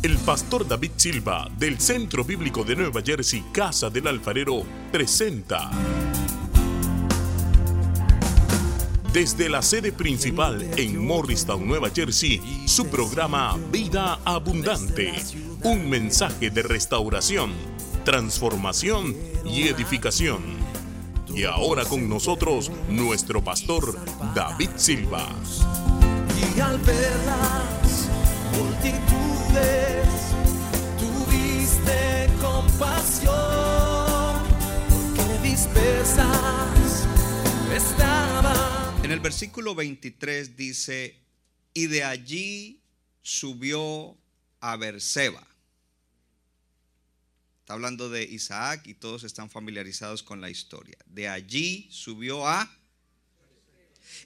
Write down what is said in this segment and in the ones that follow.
El pastor David Silva del Centro Bíblico de Nueva Jersey, Casa del Alfarero, presenta desde la sede principal en Morristown, Nueva Jersey, su programa Vida Abundante, un mensaje de restauración, transformación y edificación. Y ahora con nosotros nuestro pastor David Silva. Y al tuviste compasión, porque estaban. En el versículo 23 dice, y de allí subió a Berseba. Está hablando de Isaac y todos están familiarizados con la historia. De allí subió a...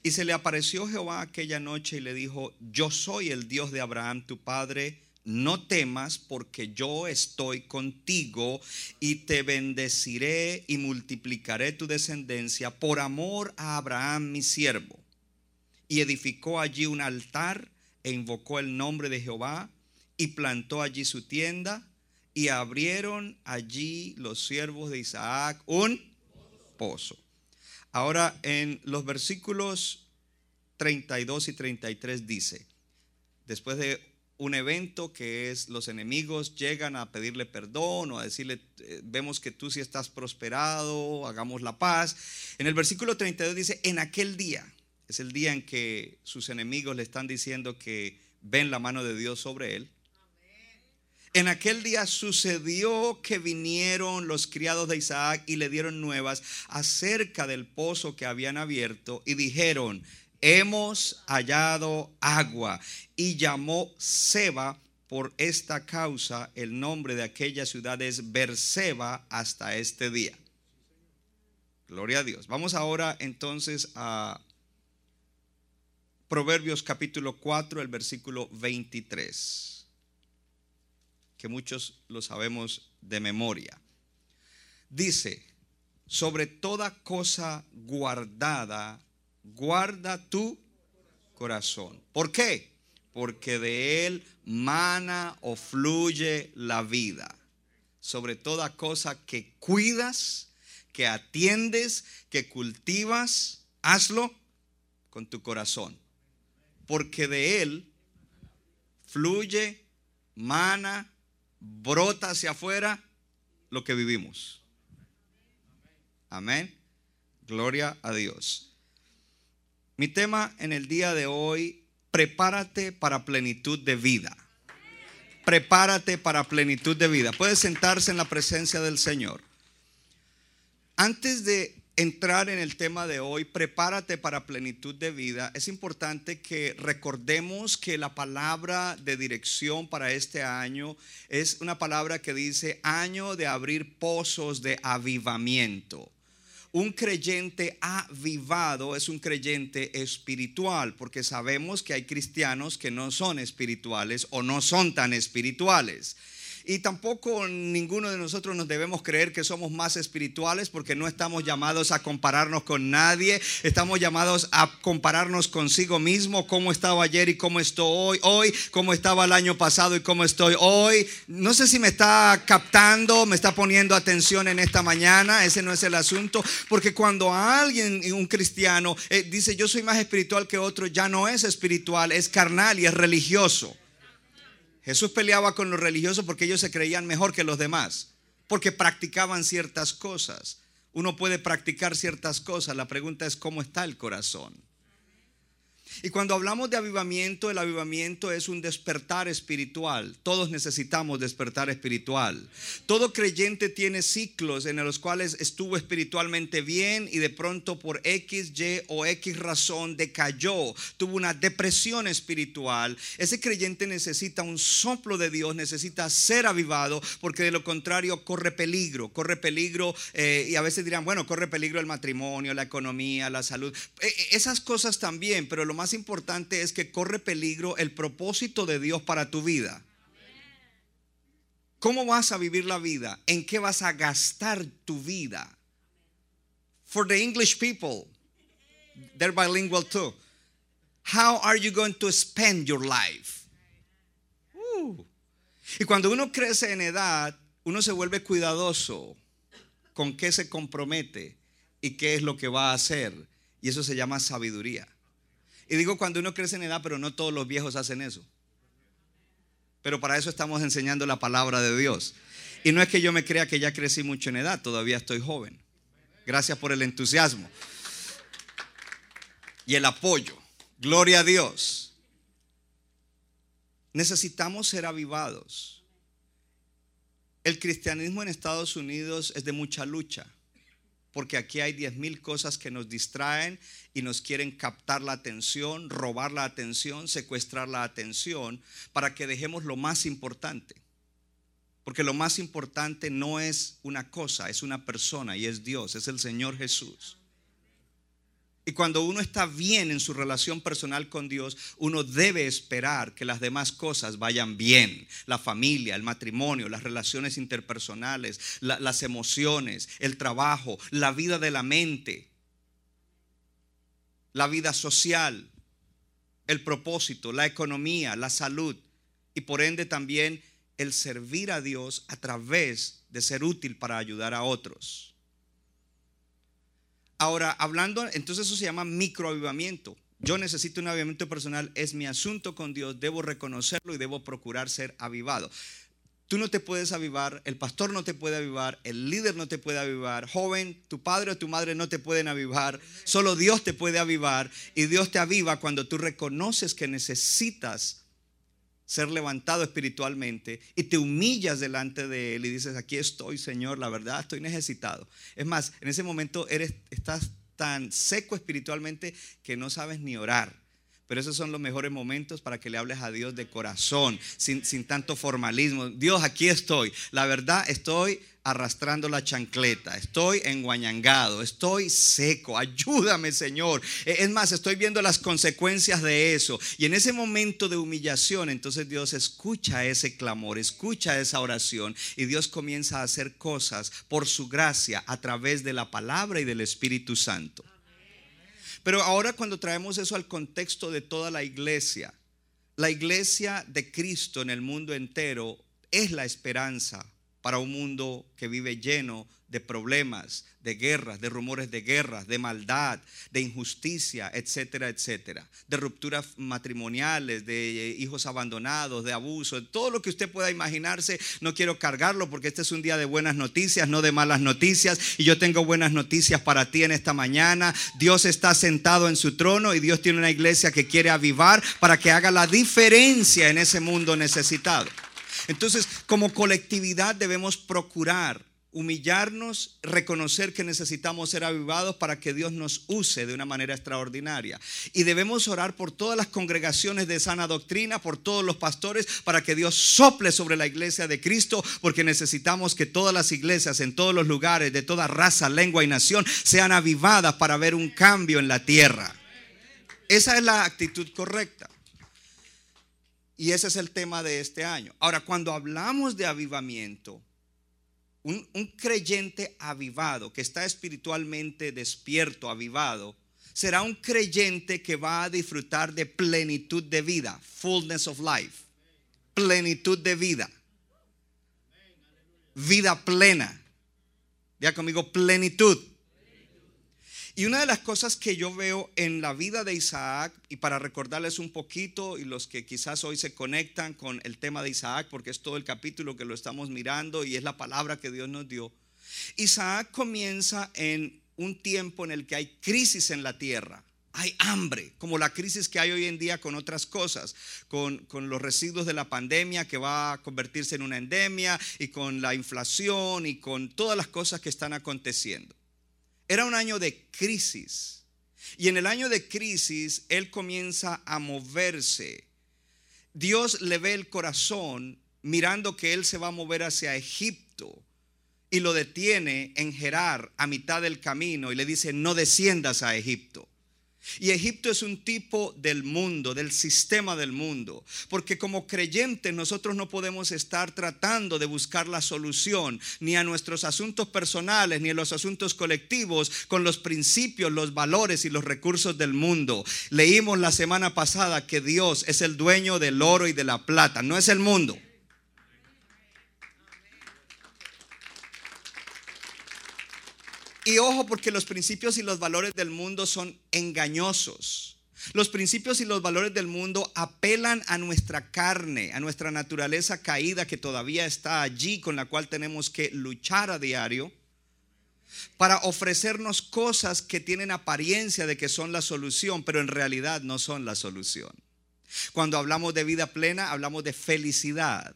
Y se le apareció Jehová aquella noche y le dijo, yo soy el Dios de Abraham, tu padre, no temas porque yo estoy contigo y te bendeciré y multiplicaré tu descendencia por amor a Abraham, mi siervo. Y edificó allí un altar e invocó el nombre de Jehová y plantó allí su tienda y abrieron allí los siervos de Isaac un pozo. Ahora en los versículos 32 y 33 dice, después de un evento que es los enemigos llegan a pedirle perdón o a decirle, eh, vemos que tú sí estás prosperado, hagamos la paz. En el versículo 32 dice, en aquel día, es el día en que sus enemigos le están diciendo que ven la mano de Dios sobre él. En aquel día sucedió que vinieron los criados de Isaac y le dieron nuevas acerca del pozo que habían abierto y dijeron, hemos hallado agua. Y llamó Seba por esta causa, el nombre de aquella ciudad es Berseba hasta este día. Gloria a Dios. Vamos ahora entonces a Proverbios capítulo 4, el versículo 23 que muchos lo sabemos de memoria. Dice, sobre toda cosa guardada, guarda tu corazón. ¿Por qué? Porque de él mana o fluye la vida. Sobre toda cosa que cuidas, que atiendes, que cultivas, hazlo con tu corazón. Porque de él fluye, mana brota hacia afuera lo que vivimos. Amén. Gloria a Dios. Mi tema en el día de hoy, prepárate para plenitud de vida. Prepárate para plenitud de vida. Puedes sentarse en la presencia del Señor. Antes de entrar en el tema de hoy, prepárate para plenitud de vida, es importante que recordemos que la palabra de dirección para este año es una palabra que dice año de abrir pozos de avivamiento. Un creyente avivado es un creyente espiritual, porque sabemos que hay cristianos que no son espirituales o no son tan espirituales. Y tampoco ninguno de nosotros nos debemos creer que somos más espirituales porque no estamos llamados a compararnos con nadie. Estamos llamados a compararnos consigo mismo, cómo estaba ayer y cómo estoy hoy, cómo estaba el año pasado y cómo estoy hoy. No sé si me está captando, me está poniendo atención en esta mañana. Ese no es el asunto. Porque cuando alguien, un cristiano, eh, dice yo soy más espiritual que otro, ya no es espiritual, es carnal y es religioso. Jesús peleaba con los religiosos porque ellos se creían mejor que los demás, porque practicaban ciertas cosas. Uno puede practicar ciertas cosas, la pregunta es cómo está el corazón. Y cuando hablamos de avivamiento, el avivamiento es un despertar espiritual. Todos necesitamos despertar espiritual. Todo creyente tiene ciclos en los cuales estuvo espiritualmente bien y de pronto por X, Y o X razón decayó, tuvo una depresión espiritual. Ese creyente necesita un soplo de Dios, necesita ser avivado porque de lo contrario corre peligro, corre peligro eh, y a veces dirán, bueno, corre peligro el matrimonio, la economía, la salud. Eh, eh, esas cosas también, pero lo más más importante es que corre peligro el propósito de Dios para tu vida. ¿Cómo vas a vivir la vida? ¿En qué vas a gastar tu vida? For the English people, they're bilingual too. How are you going to spend your life? Y cuando uno crece en edad, uno se vuelve cuidadoso con qué se compromete y qué es lo que va a hacer. Y eso se llama sabiduría. Y digo cuando uno crece en edad, pero no todos los viejos hacen eso. Pero para eso estamos enseñando la palabra de Dios. Y no es que yo me crea que ya crecí mucho en edad, todavía estoy joven. Gracias por el entusiasmo y el apoyo. Gloria a Dios. Necesitamos ser avivados. El cristianismo en Estados Unidos es de mucha lucha, porque aquí hay diez mil cosas que nos distraen y nos quieren captar la atención, robar la atención, secuestrar la atención, para que dejemos lo más importante. Porque lo más importante no es una cosa, es una persona y es Dios, es el Señor Jesús. Y cuando uno está bien en su relación personal con Dios, uno debe esperar que las demás cosas vayan bien. La familia, el matrimonio, las relaciones interpersonales, las emociones, el trabajo, la vida de la mente, la vida social, el propósito, la economía, la salud y por ende también el servir a Dios a través de ser útil para ayudar a otros. Ahora, hablando, entonces eso se llama microavivamiento. Yo necesito un avivamiento personal, es mi asunto con Dios, debo reconocerlo y debo procurar ser avivado. Tú no te puedes avivar, el pastor no te puede avivar, el líder no te puede avivar, joven, tu padre o tu madre no te pueden avivar, solo Dios te puede avivar y Dios te aviva cuando tú reconoces que necesitas ser levantado espiritualmente y te humillas delante de Él y dices, aquí estoy, Señor, la verdad, estoy necesitado. Es más, en ese momento eres, estás tan seco espiritualmente que no sabes ni orar. Pero esos son los mejores momentos para que le hables a Dios de corazón, sin, sin tanto formalismo. Dios, aquí estoy. La verdad, estoy arrastrando la chancleta, estoy enguañangado, estoy seco, ayúdame Señor. E, es más, estoy viendo las consecuencias de eso. Y en ese momento de humillación, entonces Dios escucha ese clamor, escucha esa oración y Dios comienza a hacer cosas por su gracia a través de la palabra y del Espíritu Santo. Pero ahora cuando traemos eso al contexto de toda la iglesia, la iglesia de Cristo en el mundo entero es la esperanza para un mundo que vive lleno de problemas, de guerras, de rumores de guerras, de maldad, de injusticia, etcétera, etcétera, de rupturas matrimoniales, de eh, hijos abandonados, de abuso, de todo lo que usted pueda imaginarse. No quiero cargarlo porque este es un día de buenas noticias, no de malas noticias. Y yo tengo buenas noticias para ti en esta mañana. Dios está sentado en su trono y Dios tiene una iglesia que quiere avivar para que haga la diferencia en ese mundo necesitado. Entonces, como colectividad debemos procurar humillarnos, reconocer que necesitamos ser avivados para que Dios nos use de una manera extraordinaria. Y debemos orar por todas las congregaciones de sana doctrina, por todos los pastores, para que Dios sople sobre la iglesia de Cristo, porque necesitamos que todas las iglesias en todos los lugares, de toda raza, lengua y nación, sean avivadas para ver un cambio en la tierra. Esa es la actitud correcta. Y ese es el tema de este año. Ahora, cuando hablamos de avivamiento, un, creyente avivado, que está espiritualmente despierto, avivado, será un creyente que va a disfrutar de plenitud de vida, fullness of life, plenitud de vida, vida plena. Ya conmigo, plenitud. Y una de las cosas que yo veo en la vida de Isaac, y para recordarles un poquito, y los que quizás hoy se conectan con el tema de Isaac, porque es todo el capítulo que lo estamos mirando y es la palabra que Dios nos dio, Isaac comienza en un tiempo en el que hay crisis en la tierra. Hay hambre, como la crisis que hay hoy en día con otras cosas, con, con, los residuos de la pandemia que va a convertirse en una endemia y con la inflación y con todas las cosas que están aconteciendo. Era un año de crisis. Y en el año de crisis, Él comienza a moverse. Dios le ve el corazón mirando que Él se va a mover hacia Egipto y lo detiene en Gerar a mitad del camino y le dice, no desciendas a Egipto. Y Egipto es un tipo del mundo, del sistema del mundo. Porque como creyentes nosotros no podemos estar tratando de buscar la solución ni a nuestros asuntos personales ni a los asuntos colectivos con los principios, los valores y los recursos del mundo. Leímos la semana pasada que Dios es el dueño del oro y de la plata, no es el mundo. Y ojo porque los principios y los valores del mundo son engañosos. Los principios y los valores del mundo apelan a nuestra carne, a nuestra naturaleza caída que todavía está allí, con la cual tenemos que luchar a diario, para ofrecernos cosas que tienen apariencia de que son la solución, pero en realidad no son la solución. Cuando hablamos de vida plena, hablamos de felicidad.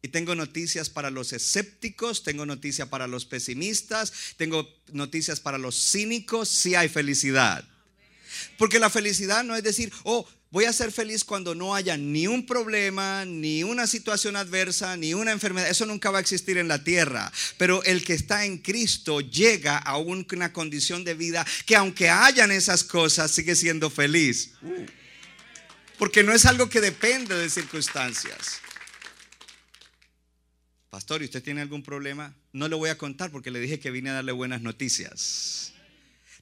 Y tengo noticias para los escépticos, tengo noticias para los pesimistas, tengo noticias para los cínicos, sí hay felicidad. Porque la felicidad no es decir, oh, voy a ser feliz cuando no haya ni un problema, ni una situación adversa, ni una enfermedad. Eso nunca va a existir en la tierra. Pero el que está en Cristo llega a una condición de vida que aunque hayan esas cosas, sigue siendo feliz. Porque no es algo que depende de circunstancias. Pastor, ¿y usted tiene algún problema? No le voy a contar porque le dije que vine a darle buenas noticias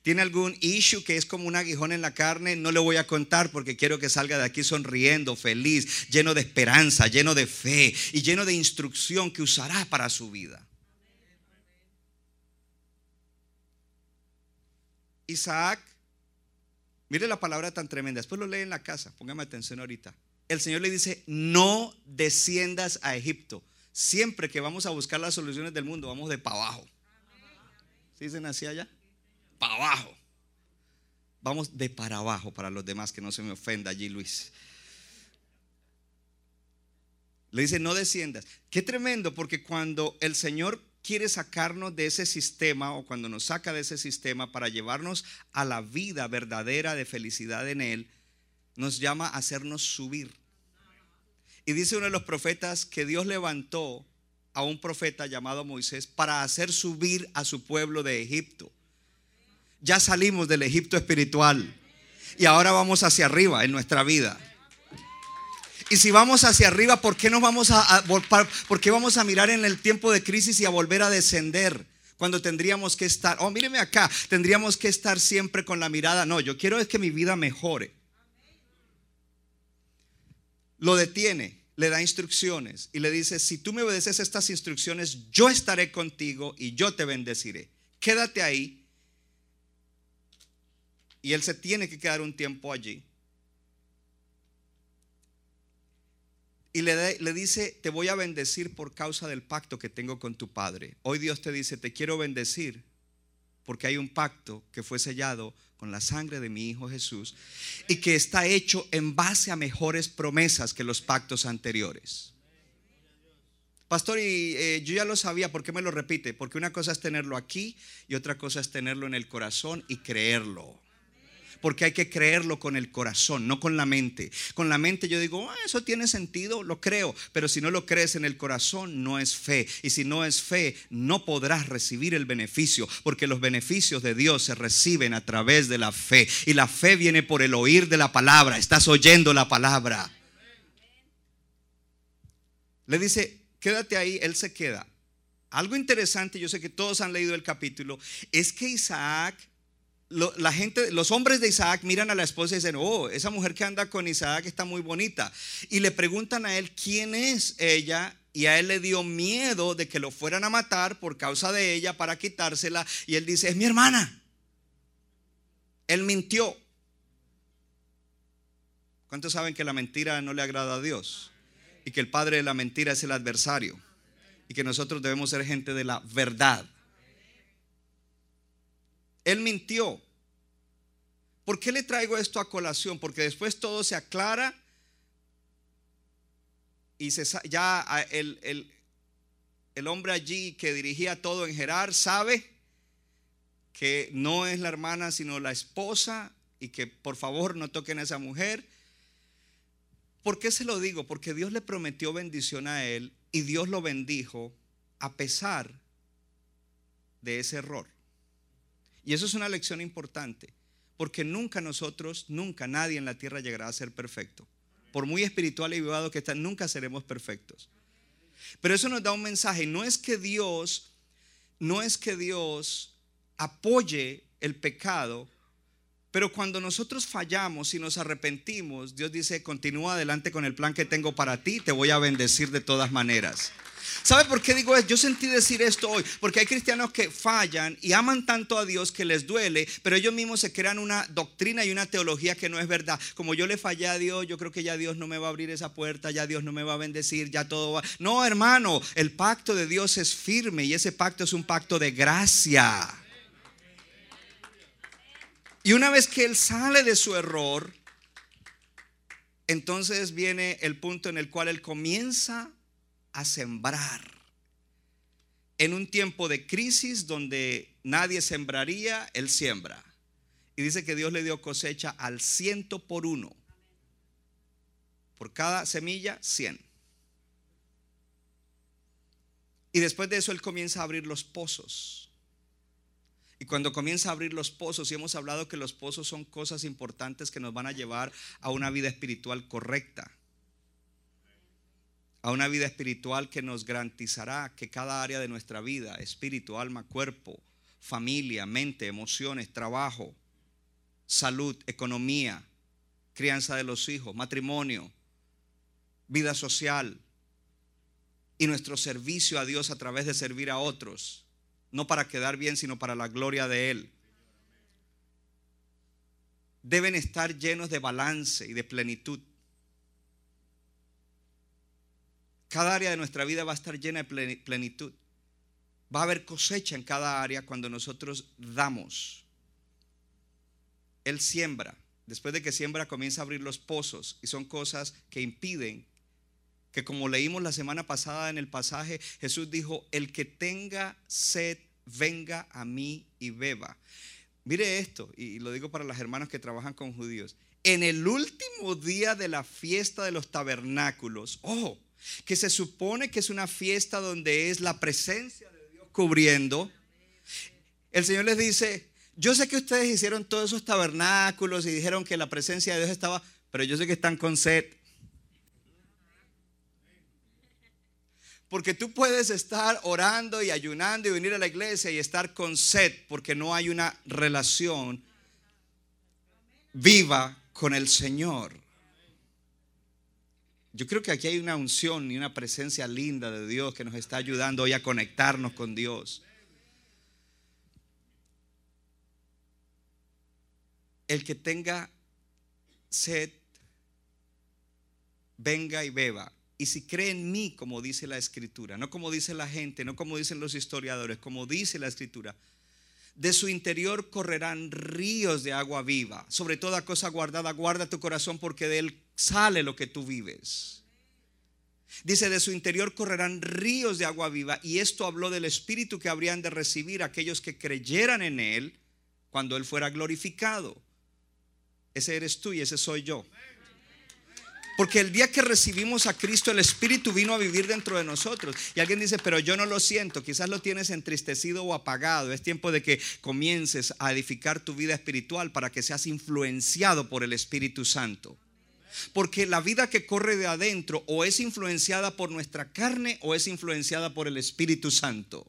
tiene algún issue que es como un aguijón en la carne, no le voy a contar porque quiero que salga de aquí sonriendo, feliz, lleno de esperanza, lleno de fe y lleno de instrucción que usará para su vida. Isaac, mire la palabra tan tremenda, después lo lee en la casa, póngame atención ahorita. El Señor le dice, no desciendas a Egipto. Siempre que vamos a buscar las soluciones del mundo, vamos de para abajo. ¿Sí dicen así allá? para abajo. Vamos de para abajo para los demás, que no se me ofenda allí Luis. Le dice, no desciendas. Qué tremendo, porque cuando el Señor quiere sacarnos de ese sistema o cuando nos saca de ese sistema para llevarnos a la vida verdadera de felicidad en Él, nos llama a hacernos subir. Y dice uno de los profetas que Dios levantó a un profeta llamado Moisés para hacer subir a su pueblo de Egipto. Ya salimos del Egipto espiritual y ahora vamos hacia arriba en nuestra vida. Y si vamos hacia arriba, ¿por qué, no vamos a, ¿por qué vamos a mirar en el tiempo de crisis y a volver a descender? Cuando tendríamos que estar, oh, míreme acá, tendríamos que estar siempre con la mirada. No, yo quiero es que mi vida mejore. Lo detiene, le da instrucciones y le dice, si tú me obedeces estas instrucciones, yo estaré contigo y yo te bendeciré. Quédate ahí y él se tiene que quedar un tiempo allí. Y le, le, dice, te voy a bendecir por causa del pacto que tengo con tu Padre. Hoy Dios te dice, te quiero bendecir porque hay un pacto que fue sellado con la sangre de mi Hijo Jesús y que está hecho en base a mejores promesas que los pactos anteriores. Pastor, y eh, yo ya lo sabía, ¿por qué me lo repite? Porque una cosa es tenerlo aquí y otra cosa es tenerlo en el corazón y creerlo porque hay que creerlo con el corazón, no con la mente. Con la mente yo digo, ah, eso tiene sentido, lo creo, pero si no lo crees en el corazón, no es fe. Y si no es fe, no podrás recibir el beneficio, porque los beneficios de Dios se reciben a través de la fe. Y la fe viene por el oír de la palabra, estás oyendo la palabra. Le dice, quédate ahí, él se queda. Algo interesante, yo sé que todos han leído el capítulo, es que Isaac la gente, los hombres de Isaac miran a la esposa y dicen, oh, esa mujer que anda con Isaac está muy bonita. Y le preguntan a él quién es ella. Y a él le dio miedo de que lo fueran a matar por causa de ella para quitársela. Y él dice, es mi hermana. Él mintió. ¿Cuántos saben que la mentira no le agrada a Dios? Y que el padre de la mentira es el adversario. Y que nosotros debemos ser gente de la verdad. Él mintió. ¿Por qué le traigo esto a colación? Porque después todo se aclara y se, ya el, el hombre allí que dirigía todo en Gerar sabe que no es la hermana sino la esposa y que por favor no toquen a esa mujer. ¿Por qué se lo digo? Porque Dios le prometió bendición a él y Dios lo bendijo a pesar de ese error. Y eso es una lección importante, porque nunca nosotros, nunca nadie en la tierra llegará a ser perfecto. Por muy espiritual y vivado que está, nunca seremos perfectos. Pero eso nos da un mensaje, no es que Dios, no es que Dios apoye el pecado, pero cuando nosotros fallamos y nos arrepentimos, Dios dice, continúa adelante con el plan que tengo para ti, te voy a bendecir de todas maneras. ¿Sabe por qué digo esto? Yo sentí decir esto hoy, porque hay cristianos que fallan y aman tanto a Dios que les duele, pero ellos mismos se crean una doctrina y una teología que no es verdad. Como yo le fallé a Dios, yo creo que ya Dios no me va a abrir esa puerta, ya Dios no me va a bendecir, ya todo va. No, hermano, el pacto de Dios es firme y ese pacto es un pacto de gracia. Y una vez que él sale de su error, entonces viene el punto en el cual él comienza a sembrar. En un tiempo de crisis donde nadie sembraría, él siembra. Y dice que Dios le dio cosecha al ciento por uno. Por cada semilla, cien. Y después de eso él comienza a abrir los pozos. Y cuando comienza a abrir los pozos, y hemos hablado que los pozos son cosas importantes que nos van a llevar a una vida espiritual correcta. A una vida espiritual que nos garantizará que cada área de nuestra vida, espíritu, alma, cuerpo, familia, mente, emociones, trabajo, salud, economía, crianza de los hijos, matrimonio, vida social y nuestro servicio a Dios a través de servir a otros no para quedar bien, sino para la gloria de Él. Deben estar llenos de balance y de plenitud. Cada área de nuestra vida va a estar llena de plenitud. Va a haber cosecha en cada área cuando nosotros damos. Él siembra. Después de que siembra comienza a abrir los pozos y son cosas que impiden que como leímos la semana pasada en el pasaje, Jesús dijo, el que tenga sed, venga a mí y beba. Mire esto, y lo digo para las hermanas que trabajan con judíos. En el último día de la fiesta de los tabernáculos, ojo, que se supone que es una fiesta donde es la presencia de Dios cubriendo, el Señor les dice, yo sé que ustedes hicieron todos esos tabernáculos y dijeron que la presencia de Dios estaba, pero yo sé que están con sed. Porque tú puedes estar orando y ayunando y venir a la iglesia y estar con sed porque no hay una relación viva con el Señor. Yo creo que aquí hay una unción y una presencia linda de Dios que nos está ayudando hoy a conectarnos con Dios. El que tenga sed, venga y beba. Y si cree en mí, como dice la escritura, no como dice la gente, no como dicen los historiadores, como dice la escritura, de su interior correrán ríos de agua viva. Sobre toda cosa guardada, guarda tu corazón porque de él sale lo que tú vives. Dice, de su interior correrán ríos de agua viva. Y esto habló del espíritu que habrían de recibir aquellos que creyeran en él cuando él fuera glorificado. Ese eres tú y ese soy yo. Porque el día que recibimos a Cristo, el Espíritu vino a vivir dentro de nosotros. Y alguien dice, pero yo no lo siento, quizás lo tienes entristecido o apagado. Es tiempo de que comiences a edificar tu vida espiritual para que seas influenciado por el Espíritu Santo. Porque la vida que corre de adentro o es influenciada por nuestra carne o es influenciada por el Espíritu Santo.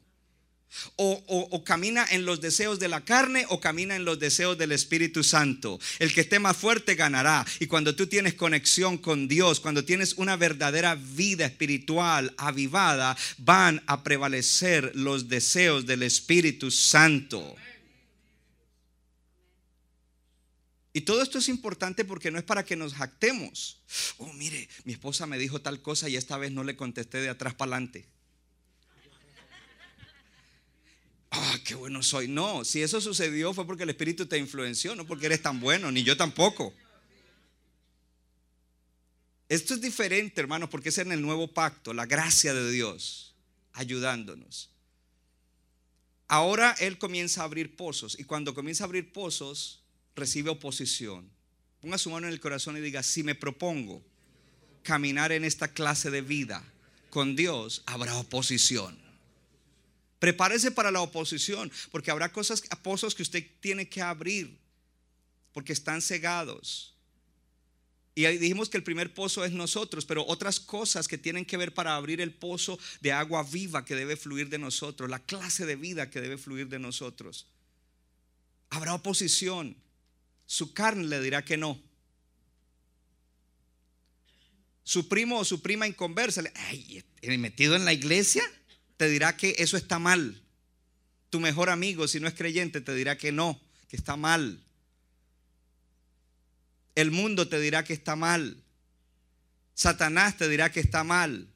O, camina en los deseos de la carne o camina en los deseos del Espíritu Santo. El que esté más fuerte ganará. Y cuando tú tienes conexión con Dios, cuando tienes una verdadera vida espiritual avivada, van a prevalecer los deseos del Espíritu Santo. Y todo esto es importante porque no es para que nos jactemos. Oh, mire, mi esposa me dijo tal cosa y esta vez no le contesté de atrás para adelante. ah, qué bueno soy. No, si eso sucedió fue porque el Espíritu te influenció, no porque eres tan bueno, ni yo tampoco. Esto es diferente, hermanos, porque es en el nuevo pacto, la gracia de Dios ayudándonos. Ahora Él comienza a abrir pozos y cuando comienza a abrir pozos, recibe oposición. Ponga su mano en el corazón y diga, si me propongo caminar en esta clase de vida con Dios, habrá oposición. Prepárese para la oposición, porque habrá cosas, pozos que usted tiene que abrir, porque están cegados. Y ahí dijimos que el primer pozo es nosotros, pero otras cosas que tienen que ver para abrir el pozo de agua viva que debe fluir de nosotros, la clase de vida que debe fluir de nosotros. Habrá oposición. Su carne le dirá que no. su primo o su prima inconversa, ay, metido en la iglesia, te dirá que eso está mal. Tu mejor amigo, si no es creyente, te dirá que no, que está mal. El mundo te dirá que está mal. Satanás te dirá que está mal.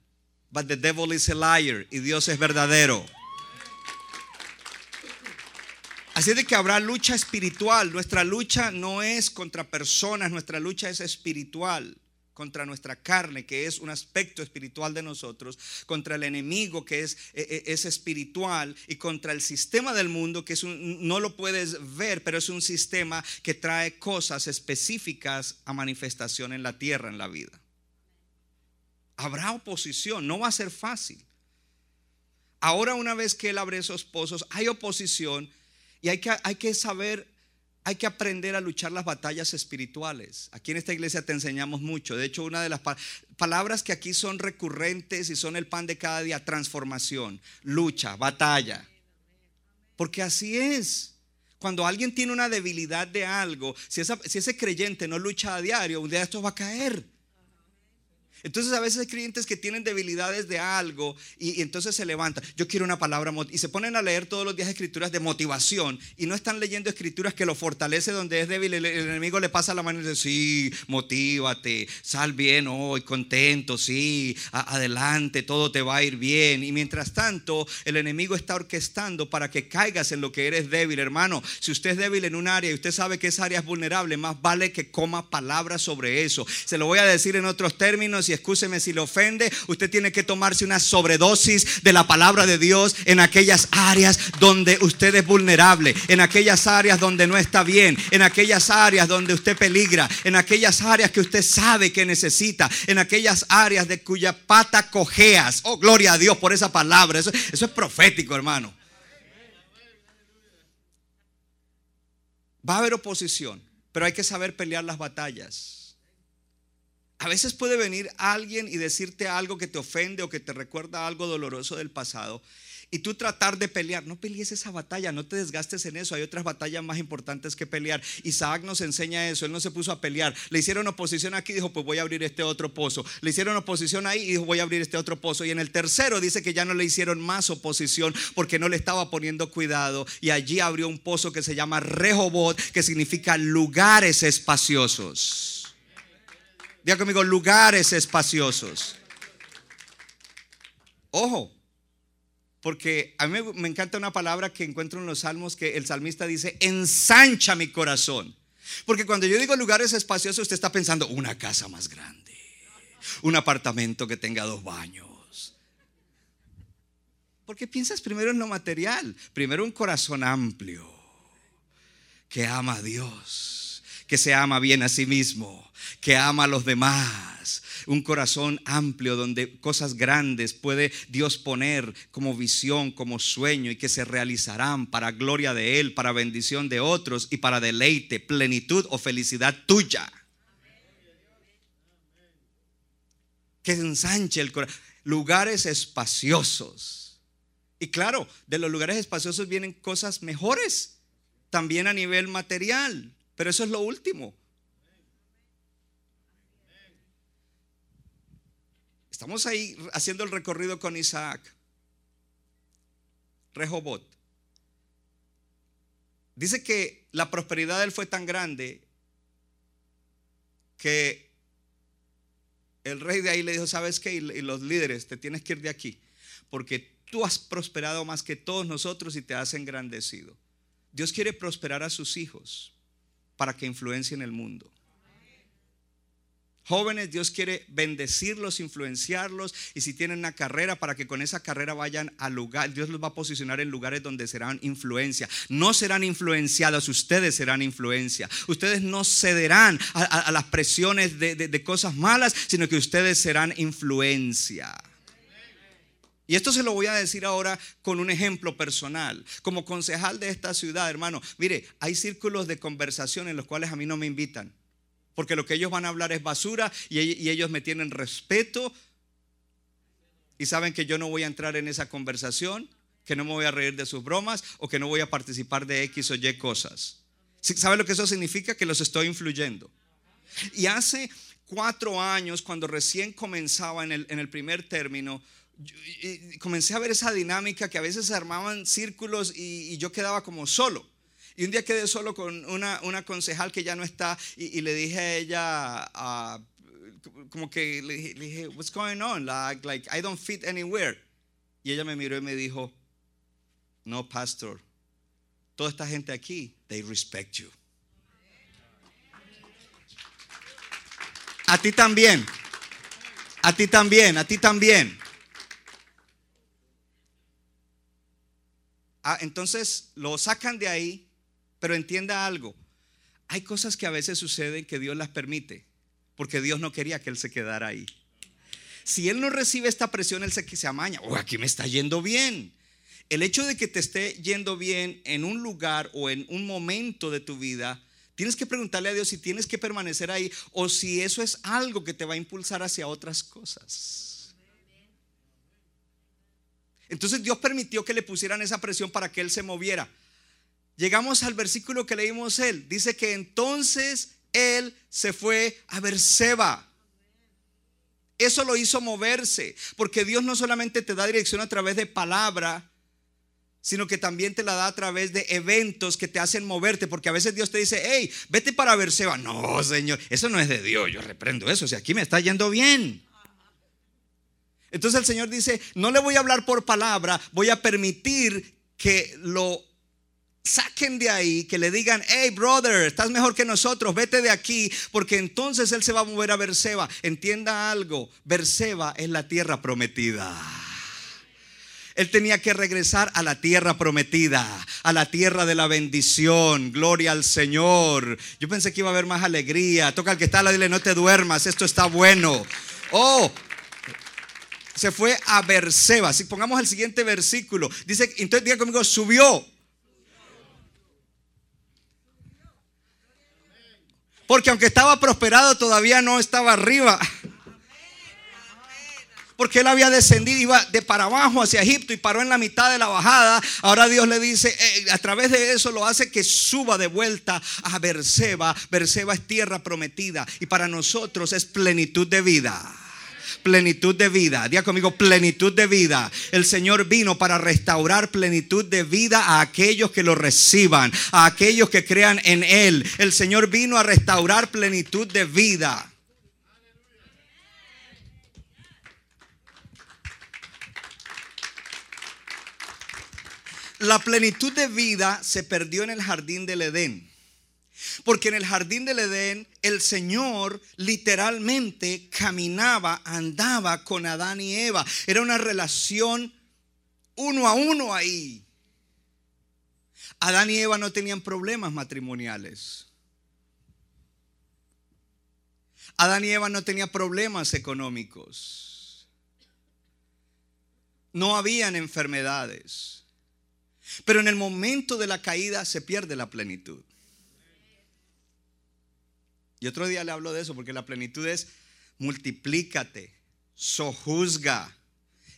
But the devil is a liar y Dios es verdadero. Así de que habrá lucha espiritual. Nuestra lucha no es contra personas, nuestra lucha es espiritual contra nuestra carne, que es un aspecto espiritual de nosotros, contra el enemigo, que es, e, e, es espiritual, y contra el sistema del mundo, que no lo puedes ver, pero es un sistema que trae cosas específicas a manifestación en la tierra, en la vida. Habrá oposición, no va a ser fácil. Ahora una vez que él abre esos pozos, hay oposición y hay que, hay que saber, hay que aprender a luchar las batallas espirituales. Aquí en esta iglesia te enseñamos mucho. De hecho, una de las palabras que aquí son recurrentes y son el pan de cada día, transformación, lucha, batalla. Porque así es. Cuando alguien tiene una debilidad de algo, si, si ese creyente no lucha a diario, un día esto va a caer. Entonces a veces hay creyentes que tienen debilidades de algo y, entonces se levantan. Yo quiero una palabra y se ponen a leer todos los días escrituras de motivación y no están leyendo escrituras que lo fortalece donde es débil. El, enemigo le pasa la mano y dice, sí, motívate, sal bien hoy, contento, sí, adelante, todo te va a ir bien. Y mientras tanto, el enemigo está orquestando para que caigas en lo que eres débil, hermano. Si usted es débil en un área y usted sabe que esa área es vulnerable, más vale que coma palabras sobre eso. Se lo voy a decir en otros términos y escúcheme si le ofende, usted tiene que tomarse una sobredosis de la palabra de Dios en aquellas áreas donde usted es vulnerable, en aquellas áreas donde no está bien, en aquellas áreas donde usted peligra, en aquellas áreas que usted sabe que necesita, en aquellas áreas de cuya pata cojeas. Oh, gloria a Dios por esa palabra. Eso, eso es profético, hermano. Va a haber oposición, pero hay que saber pelear las batallas. A veces puede venir alguien y decirte algo que te ofende o que te recuerda algo doloroso del pasado y tú tratar de pelear. No pelees esa batalla, no te desgastes en eso. Hay otras batallas más importantes que pelear. Isaac nos enseña eso. Él no se puso a pelear. Le hicieron oposición aquí y dijo, pues voy a abrir este otro pozo. Le hicieron oposición ahí y dijo, voy a abrir este otro pozo. Y en el tercero dice que ya no le hicieron más oposición porque no le estaba poniendo cuidado. Y allí abrió un pozo que se llama Rehobot, que significa lugares espaciosos. Diga conmigo, lugares espaciosos. Ojo, porque a mí me encanta una palabra que encuentro en los salmos que el salmista dice, ensancha mi corazón. Porque cuando yo digo lugares espaciosos, usted está pensando una casa más grande, un apartamento que tenga dos baños. Porque piensas primero en lo material, primero un corazón amplio que ama a Dios, que se ama bien a sí mismo, que ama a los demás. Un corazón amplio donde cosas grandes puede Dios poner como visión, como sueño y que se realizarán para gloria de Él, para bendición de otros y para deleite, plenitud o felicidad tuya. Que ensanche el corazón. Lugares espaciosos. Y claro, de los lugares espaciosos vienen cosas mejores, también a nivel material, pero eso es lo último. Estamos ahí haciendo el recorrido con Isaac. Rehobot. Dice que la prosperidad de él fue tan grande que el rey de ahí le dijo, ¿sabes qué? Y los líderes, te tienes que ir de aquí, porque tú has prosperado más que todos nosotros y te has engrandecido. Dios quiere prosperar a sus hijos para que influencien el mundo. Jóvenes, Dios quiere bendecirlos, influenciarlos y si tienen una carrera para que con esa carrera vayan al lugar, Dios los va a posicionar en lugares donde serán influencia. No serán influenciados, ustedes serán influencia. Ustedes no cederán a, las presiones de, de cosas malas, sino que ustedes serán influencia. Y esto se lo voy a decir ahora con un ejemplo personal. Como concejal de esta ciudad, hermano, mire, hay círculos de conversación en los cuales a mí no me invitan. Porque lo que ellos van a hablar es basura y, ellos me tienen respeto y saben que yo no voy a entrar en esa conversación, que no me voy a reír de sus bromas o que no voy a participar de X o Y cosas. ¿Sabe lo que eso significa? Que los estoy influyendo. Y hace cuatro años, cuando recién comenzaba en el, en el primer término, yo- y- comencé a ver esa dinámica que a veces se armaban círculos y, y yo quedaba como solo. Y un día quedé solo con una, una concejal que ya no está y, y le dije a ella, ah, como que le le dije, what's going on? Like, like, I don't fit anywhere. Y ella me miró y me dijo, no, pastor, toda esta gente aquí, they respect you. A ti también. A ti también, a ti también. Ah, entonces lo sacan de ahí, pero entienda algo. Hay cosas que a veces suceden que Dios las permite, porque Dios no quería que él se quedara ahí. Si él no recibe esta presión, él se, se amaña. Oh, aquí me está yendo bien. El hecho de que te esté yendo bien en un lugar o en un momento de tu vida, tienes que preguntarle a Dios si tienes que permanecer ahí o si eso es algo que te va a impulsar hacia otras cosas. Entonces Dios permitió que le pusieran esa presión para que él se moviera. Llegamos al versículo que leímos él. Dice que entonces él se fue a Berseba. Eso lo hizo moverse, porque Dios no solamente te da dirección a través de palabra, sino que también te la da a través de eventos que te hacen moverte, porque a veces Dios te dice, hey, vete para Berseba. No, Señor, eso no es de Dios, yo reprendo eso, si aquí me está yendo bien. Entonces el Señor dice, no le voy a hablar por palabra, voy a permitir que lo saquen de ahí, que le digan, hey brother, estás mejor que nosotros, vete de aquí, porque entonces Él se va a mover a Berseba. Entienda algo, Berseba es la tierra prometida. Él tenía que regresar a la tierra prometida, a la tierra de la bendición. Gloria al Señor. Yo pensé que iba a haber más alegría. Toca al que está dile, no te duermas, esto está bueno. Oh, se fue a Berseba. Si pongamos el siguiente versículo, dice, entonces diga conmigo, subió. Porque aunque estaba prosperado, todavía no estaba arriba. Porque él había descendido, iba de para abajo hacia Egipto y paró en la mitad de la bajada. Ahora Dios le dice, eh, a través de eso lo hace que suba de vuelta a Berseba. Berseba es tierra prometida y para nosotros es plenitud de vida plenitud de vida. Diga conmigo, plenitud de vida. El Señor vino para restaurar plenitud de vida a aquellos que lo reciban, a aquellos que crean en Él. El Señor vino a restaurar plenitud de vida. La plenitud de vida se perdió en el jardín del Edén. Porque en el jardín del Edén el Señor literalmente caminaba, andaba con Adán y Eva. Era una relación uno a uno ahí. Adán y Eva no tenían problemas matrimoniales. Adán y Eva no tenían problemas económicos. No habían enfermedades. Pero en el momento de la caída se pierde la plenitud. Y otro día le hablo de eso porque la plenitud es multiplícate, sojuzga,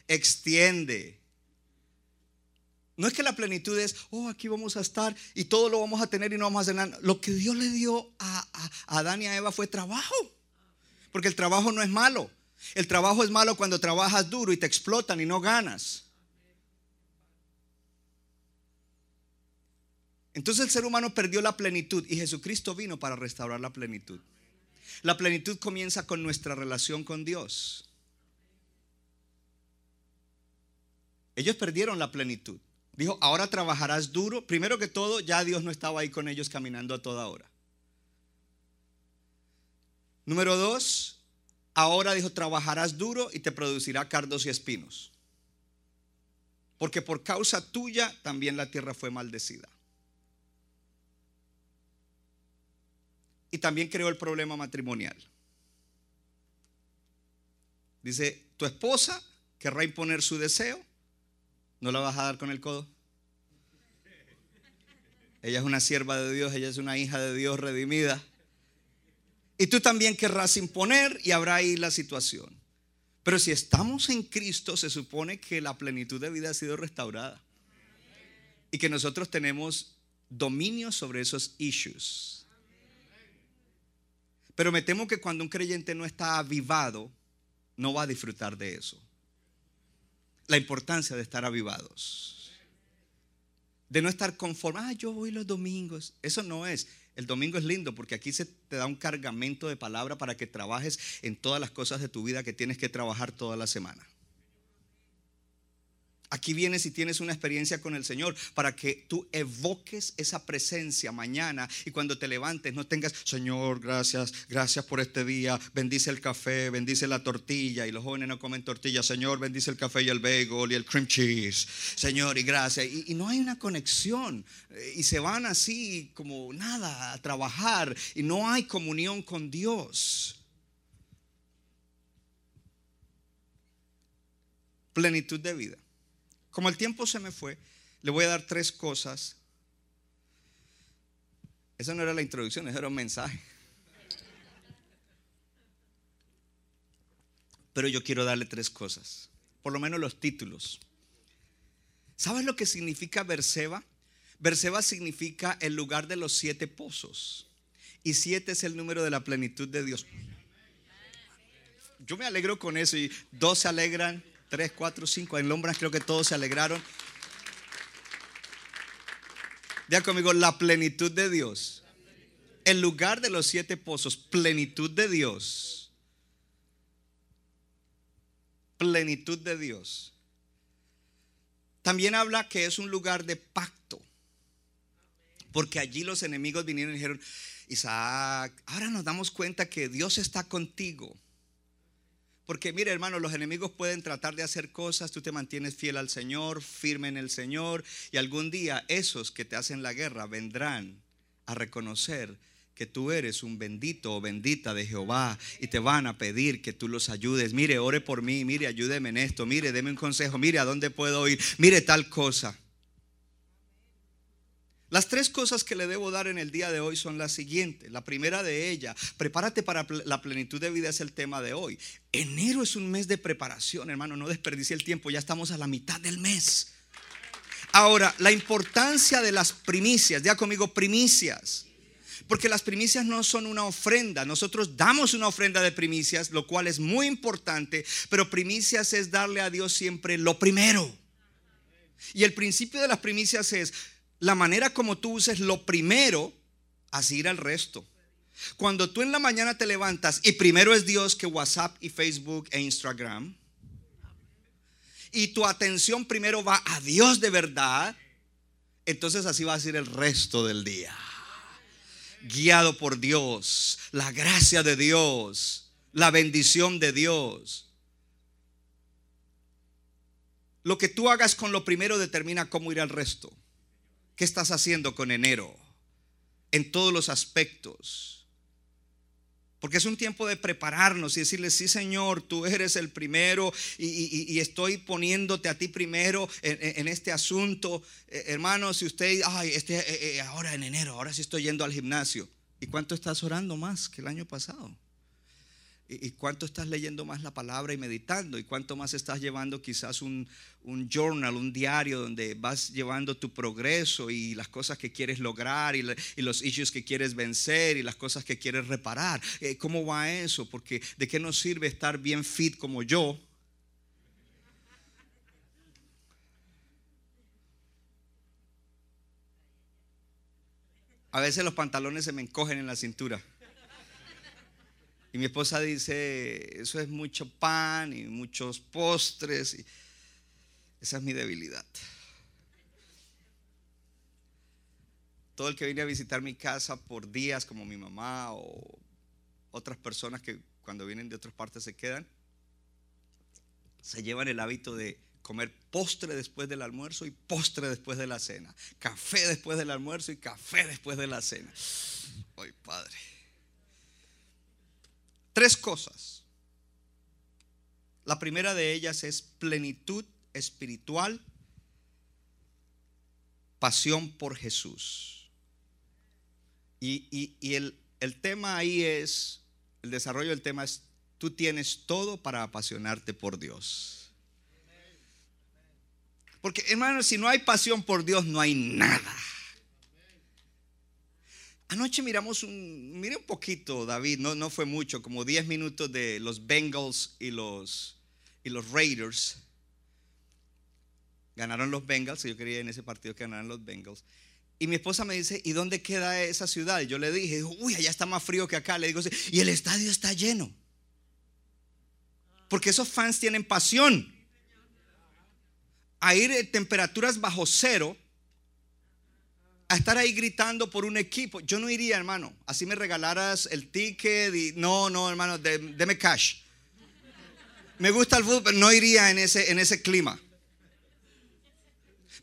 extiende. No es que la plenitud es, oh, aquí vamos a estar y todo lo vamos a tener y no vamos a hacer nada. Lo que Dios le dio a, a, a Adán y a Eva fue trabajo. Porque el trabajo no es malo. El trabajo es malo cuando trabajas duro y te explotan y no ganas. Entonces el ser humano perdió la plenitud y Jesucristo vino para restaurar la plenitud. La plenitud comienza con nuestra relación con Dios. Ellos perdieron la plenitud. Dijo, ahora trabajarás duro. Primero que todo, ya Dios no estaba ahí con ellos caminando a toda hora. Número dos, ahora dijo, trabajarás duro y te producirá cardos y espinos. Porque por causa tuya también la tierra fue maldecida. Y también creó el problema matrimonial. Dice, tu esposa querrá imponer su deseo, ¿no la vas a dar con el codo? Ella es una sierva de Dios, ella es una hija de Dios redimida. Y tú también querrás imponer y habrá ahí la situación. Pero si estamos en Cristo, se supone que la plenitud de vida ha sido restaurada. Y que nosotros tenemos dominio sobre esos issues. Pero me temo que cuando un creyente no está avivado, no va a disfrutar de eso. La importancia de estar avivados. De no estar conforme, ah, yo voy los domingos. Eso no es. El domingo es lindo porque aquí se te da un cargamento de palabra para que trabajes en todas las cosas de tu vida que tienes que trabajar toda la semana. Aquí vienes y tienes una experiencia con el Señor para que tú evoques esa presencia mañana y cuando te levantes no tengas, Señor, gracias, gracias por este día, bendice el café, bendice la tortilla y los jóvenes no comen tortilla, Señor, bendice el café y el bagel y el cream cheese, Señor, y gracias. Y, y no hay una conexión eh, y se van así como nada a trabajar y no hay comunión con Dios. Plenitud de vida. Como el tiempo se me fue, le voy a dar tres cosas. Esa no era la introducción, ese era un mensaje. Pero yo quiero darle tres cosas, por lo menos los títulos. ¿Sabes lo que significa Berseba? Berseba significa el lugar de los siete pozos. Y siete es el número de la plenitud de Dios. Yo me alegro con eso y dos se alegran, tres, cuatro, cinco. En Lombras creo que todos se alegraron. Ya conmigo, la plenitud de Dios. El lugar de los siete pozos, plenitud de Dios. Plenitud de Dios. También habla que es un lugar de pacto. Porque allí los enemigos vinieron y dijeron, Isaac, ahora nos damos cuenta que Dios está contigo. Porque mire hermano, los enemigos pueden tratar de hacer cosas, tú te mantienes fiel al Señor, firme en el Señor, y algún día esos que te hacen la guerra vendrán a reconocer que tú eres un bendito o bendita de Jehová y te van a pedir que tú los ayudes. Mire, ore por mí, mire, ayúdeme en esto, mire, deme un consejo, mire a dónde puedo ir, mire tal cosa. Las tres cosas que le debo dar en el día de hoy son las siguientes. La primera de ellas, prepárate para la plenitud de vida es el tema de hoy. Enero es un mes de preparación, hermano, no desperdicie el tiempo, ya estamos a la mitad del mes. Ahora, la importancia de las primicias, ya conmigo primicias. Porque las primicias no son una ofrenda. Nosotros damos una ofrenda de primicias, lo cual es muy importante, pero primicias es darle a Dios siempre lo primero. Y el principio de las primicias es, la manera como tú uses lo primero, así irá el resto. Cuando tú en la mañana te levantas y primero es Dios que WhatsApp y Facebook e Instagram, y tu atención primero va a Dios de verdad, entonces así va a ser el resto del día. Guiado por Dios, la gracia de Dios, la bendición de Dios. Lo que tú hagas con lo primero determina cómo irá el resto. ¿Qué estás haciendo con enero? En todos los aspectos. Porque es un tiempo de prepararnos y decirle, sí Señor, tú eres el primero y, estoy poniéndote a ti primero en, este asunto. Eh, hermano, si usted, ay, este, eh, eh, ahora en enero, ahora sí estoy yendo al gimnasio. ¿Y cuánto estás orando más que el año pasado? ¿Y cuánto estás leyendo más la palabra y meditando? ¿Y cuánto más estás llevando quizás un, journal, un diario donde vas llevando tu progreso y las cosas que quieres lograr y, los issues que quieres vencer y las cosas que quieres reparar? Eh, ¿Cómo va eso? Porque ¿de qué nos sirve estar bien fit como yo? A veces los pantalones se me encogen en la cintura. Y mi esposa dice, eso es mucho pan y muchos postres. Y esa es mi debilidad. Todo el que viene a visitar mi casa por días, como mi mamá o otras personas que cuando vienen de otras partes se quedan, se llevan el hábito de comer postre después del almuerzo y postre después de la cena. Café después del almuerzo y café después de la cena. Ay, Padre. Tres cosas. La primera de ellas es plenitud espiritual, pasión por Jesús. Y, el, el tema ahí es, el desarrollo del tema es, tú tienes todo para apasionarte por Dios. Porque hermano, si no hay pasión por Dios, no hay nada. Anoche miramos un, mire un poquito, David, no, no fue mucho, como 10 minutos de los Bengals y los, y los Raiders. Ganaron los Bengals, yo quería en ese partido que ganaran los Bengals. Y mi esposa me dice, ¿y dónde queda esa ciudad? Y yo le dije, uy, allá está más frío que acá. Le digo, y el estadio está lleno. Porque esos fans tienen pasión. A ir temperaturas bajo cero, a estar ahí gritando por un equipo. Yo no iría, hermano. Así me regalaras el ticket y no, no, hermano, deme cash. Me gusta el fútbol, pero no iría en ese, en ese clima.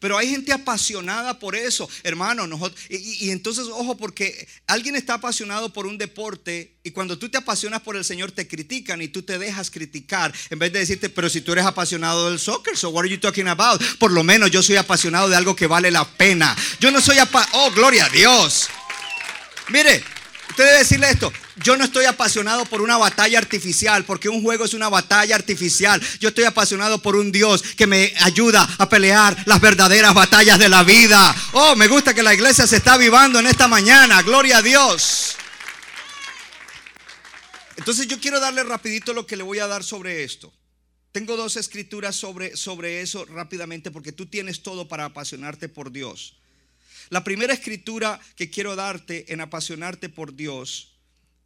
Pero hay gente apasionada por eso, hermano. y, y, entonces, ojo, porque alguien está apasionado por un deporte y cuando tú te apasionas por el Señor te critican y tú te dejas criticar en vez de decirte, pero si tú eres apasionado del soccer, so what are you talking about? Por lo menos yo soy apasionado de algo que vale la pena. Yo no soy apasionado, oh, gloria a Dios. Mire, usted debe decirle esto. Yo no estoy apasionado por una batalla artificial, porque un juego es una batalla artificial. Yo estoy apasionado por un Dios que me ayuda a pelear las verdaderas batallas de la vida. Oh, me gusta que la iglesia se está avivando en esta mañana. Gloria a Dios. Entonces yo quiero darle rapidito lo que le voy a dar sobre esto. Tengo dos escrituras sobre, sobre eso rápidamente porque tú tienes todo para apasionarte por Dios. La primera escritura que quiero darte en apasionarte por Dios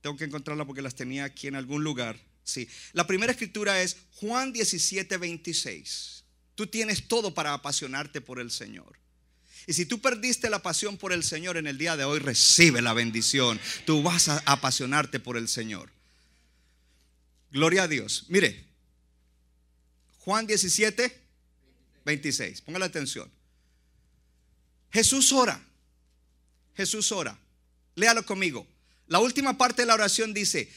tengo que encontrarla porque las tenía aquí en algún lugar. Sí. La primera escritura es Juan 17, 26. Tú tienes todo para apasionarte por el Señor. Y si tú perdiste la pasión por el Señor en el día de hoy, recibe la bendición. Tú vas a apasionarte por el Señor. Gloria a Dios. Mire, Juan 17, 26. Póngale atención. Jesús ora. Jesús ora. Léalo conmigo. La última parte de la oración dice,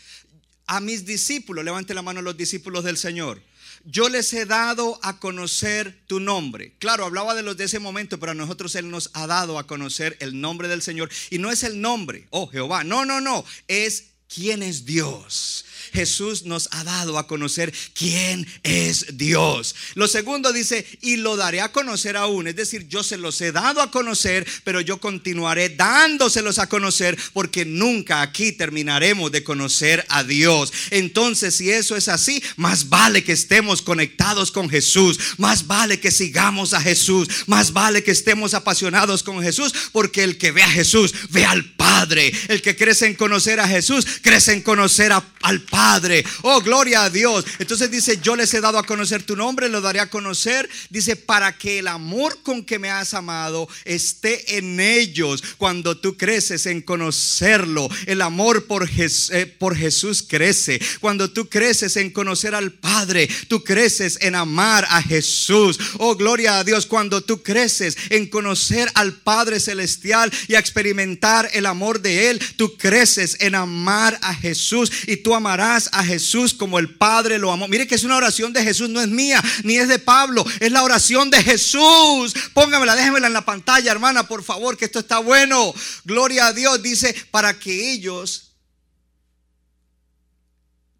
a mis discípulos, levante la mano los discípulos del Señor, yo les he dado a conocer tu nombre. Claro, hablaba de los de ese momento, pero a nosotros Él nos ha dado a conocer el nombre del Señor. Y no es el nombre, oh Jehová, no, no, no, es quién es Dios. Jesús nos ha dado a conocer quién es Dios. Lo segundo dice, y lo daré a conocer aún. Es decir, yo se los he dado a conocer, pero yo continuaré dándoselos a conocer porque nunca aquí terminaremos de conocer a Dios. Entonces, si eso es así, más vale que estemos conectados con Jesús, más vale que sigamos a Jesús, más vale que estemos apasionados con Jesús, porque el que ve a Jesús ve al Padre. El que crece en conocer a Jesús, crece en conocer al Padre. Oh, gloria a Dios. Entonces dice, yo les he dado a conocer tu nombre, lo daré a conocer. Dice, para que el amor con que me has amado esté en ellos cuando tú creces en conocerlo. El amor por, eh, por Jesús crece. Cuando tú creces en conocer al Padre, tú creces en amar a Jesús. Oh, gloria a Dios. Cuando tú creces en conocer al Padre Celestial y a experimentar el amor de Él, tú creces en amar a Jesús y tú amarás a Jesús como el Padre lo amó. Mire que es una oración de Jesús, no es mía, ni es de Pablo, es la oración de Jesús. Póngamela, déjemela en la pantalla, hermana, por favor, que esto está bueno. Gloria a Dios, dice, para que ellos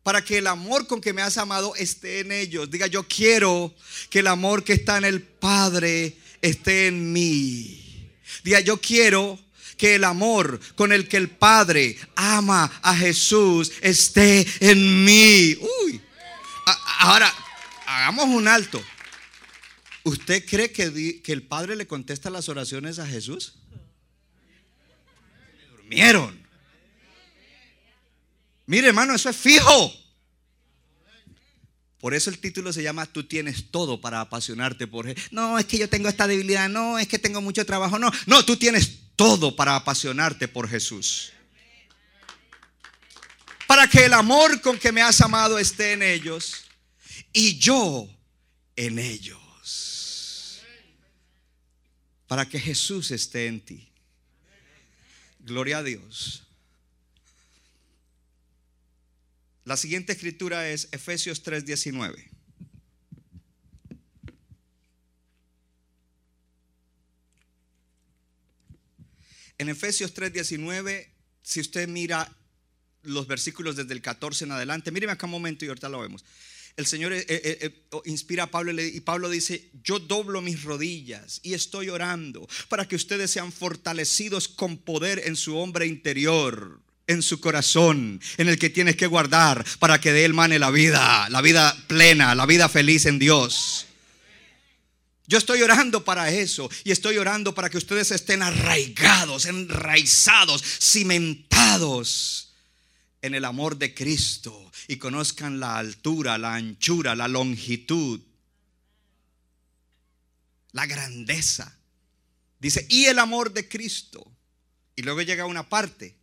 para que el amor con que me has amado esté en ellos. Diga, yo quiero que el amor que está en el Padre esté en mí. Diga, yo quiero que el amor con el que el Padre ama a Jesús esté en mí. Uy. Ahora, hagamos un alto. ¿Usted cree que, que el Padre le contesta las oraciones a Jesús? Durmieron. Mire, hermano, eso es fijo. Por eso el título se llama Tú tienes todo para apasionarte por. No, es que yo tengo esta debilidad. No, es que tengo mucho trabajo. No, no, tú tienes todo para apasionarte por Jesús. Para que el amor con que me has amado esté en ellos y yo en ellos. Para que Jesús esté en ti. Gloria a Dios. La siguiente escritura es Efesios 3:19. En Efesios 3:19, si usted mira los versículos desde el 14 en adelante, míreme acá un momento y ahorita lo vemos. el Señor eh, eh, eh, inspira a Pablo y Pablo dice, yo doblo mis rodillas y estoy orando para que ustedes sean fortalecidos con poder en su hombre interior, en su corazón, en el que tienes que guardar para que de él mane la vida, la vida plena, la vida feliz en Dios. Yo estoy orando para eso y estoy orando para que ustedes estén arraigados, enraizados, cimentados en el amor de Cristo y conozcan la altura, la anchura, la longitud, la grandeza. Dice, y el amor de Cristo. Y luego llega una parte,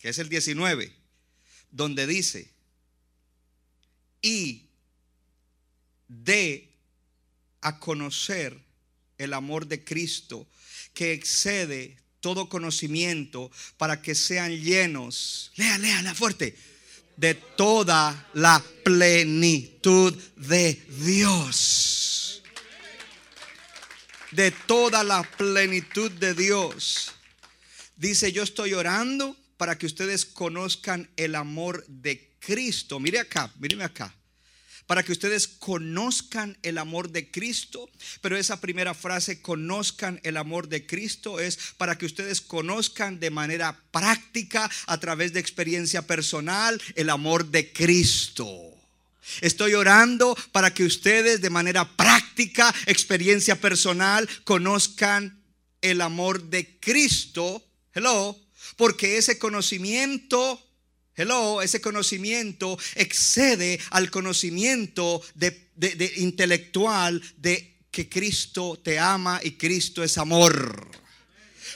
que es el 19, donde dice, y de a conocer el amor de Cristo que excede todo conocimiento para que sean llenos, lea, lea, lea fuerte, de toda la plenitud de Dios. De toda la plenitud de Dios. Dice, yo estoy orando para que ustedes conozcan el amor de Cristo. Mire acá, míreme acá para que ustedes conozcan el amor de Cristo. Pero esa primera frase, conozcan el amor de Cristo, es para que ustedes conozcan de manera práctica, a través de experiencia personal, el amor de Cristo. Estoy orando para que ustedes de manera práctica, experiencia personal, conozcan el amor de Cristo. Hello. Porque ese conocimiento Hello, ese conocimiento excede al conocimiento de, de- de intelectual de que Cristo te ama y Cristo es amor.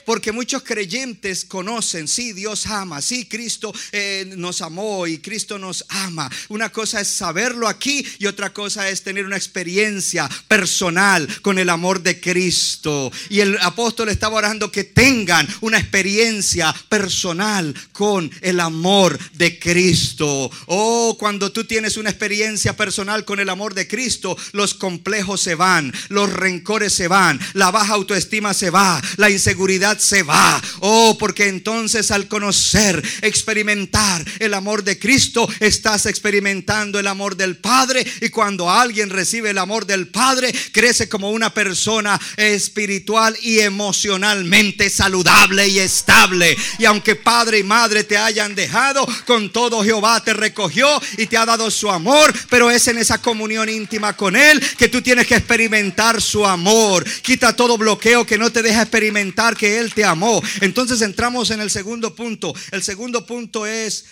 Porque muchos creyentes conocen, sí, Dios ama, sí, Cristo eh, nos amó y Cristo nos ama. Una cosa es saberlo aquí y otra cosa es tener una experiencia personal con el amor de Cristo. Y el apóstol estaba orando que tengan una experiencia personal con el amor de Cristo. Oh, cuando tú tienes una experiencia personal con el amor de Cristo, los complejos se van, los rencores se van, la baja autoestima se va, la inseguridad se va. Oh, porque entonces al conocer, experimentar el amor de Cristo, estás experimentando el amor del Padre. Y cuando alguien recibe el amor del Padre, crece como una persona espiritual y emocionalmente saludable y estable. Y aunque padre y madre te hayan dejado, con todo Jehová te recogió y te ha dado su amor. Pero es en esa comunión íntima con Él que tú tienes que experimentar su amor. Quita todo bloqueo que no te deja experimentar que Él te amó. Entonces entramos en el segundo punto. El segundo punto es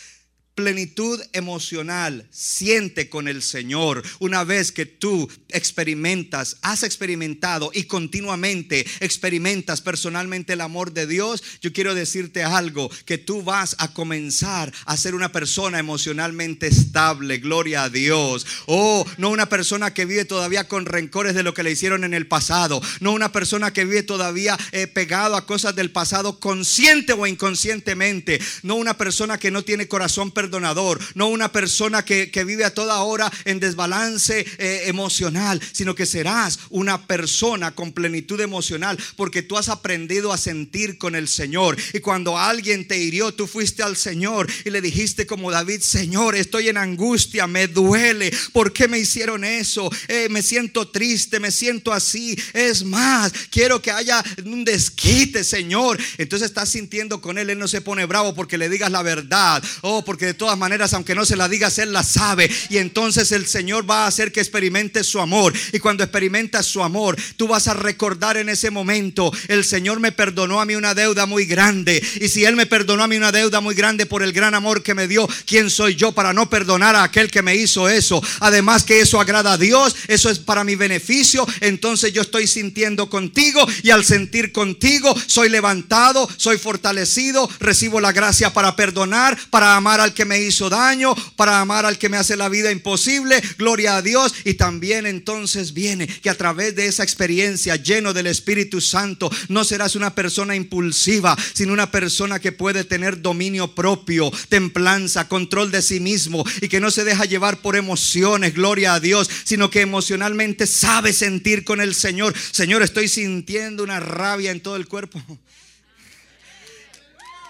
plenitud emocional. Siente con el Señor. Una vez que tú experimentas, has experimentado y continuamente experimentas personalmente el amor de Dios, yo quiero decirte algo, que tú vas a comenzar a ser una persona emocionalmente estable. Gloria a Dios. Oh, no una persona que vive todavía con rencores de lo que le hicieron en el pasado. No una persona que vive todavía eh, pegado a cosas del pasado consciente o inconscientemente. No una persona que no tiene corazón perdonador. No una persona que, vive a toda hora en desbalance eh, emocional. Sino que serás una persona con plenitud emocional. Porque tú has aprendido a sentir con el Señor. Y cuando alguien te hirió, tú fuiste al Señor y le dijiste como David, Señor, estoy en angustia, me duele. ¿Por qué me hicieron eso? Eh, me siento triste, me siento así. Es más, quiero que haya un desquite, Señor. Entonces estás sintiendo con Él, Él no se pone bravo porque le digas la verdad. Oh, porque todas maneras, aunque no se la digas, Él la sabe. Y entonces el Señor va a hacer que experimentes su amor. Y cuando experimentas su amor, tú vas a recordar en ese momento, el Señor me perdonó a mí una deuda muy grande. Y si Él me perdonó a mí una deuda muy grande por el gran amor que me dio, ¿quién soy yo para no perdonar a aquel que me hizo eso? Además que eso agrada a Dios, eso es para mi beneficio. Entonces yo estoy sintiendo contigo y al sentir contigo soy levantado, soy fortalecido, recibo la gracia para perdonar, para amar al que me hizo daño, para amar al que me hace la vida imposible. Gloria a Dios. Y también entonces viene que a través de esa experiencia lleno del Espíritu Santo, no serás una persona impulsiva, sino una persona que puede tener dominio propio, templanza, control de sí mismo y que no se deja llevar por emociones, gloria a Dios, sino que emocionalmente sabe sentir con el Señor. Señor, estoy sintiendo una rabia en todo el cuerpo.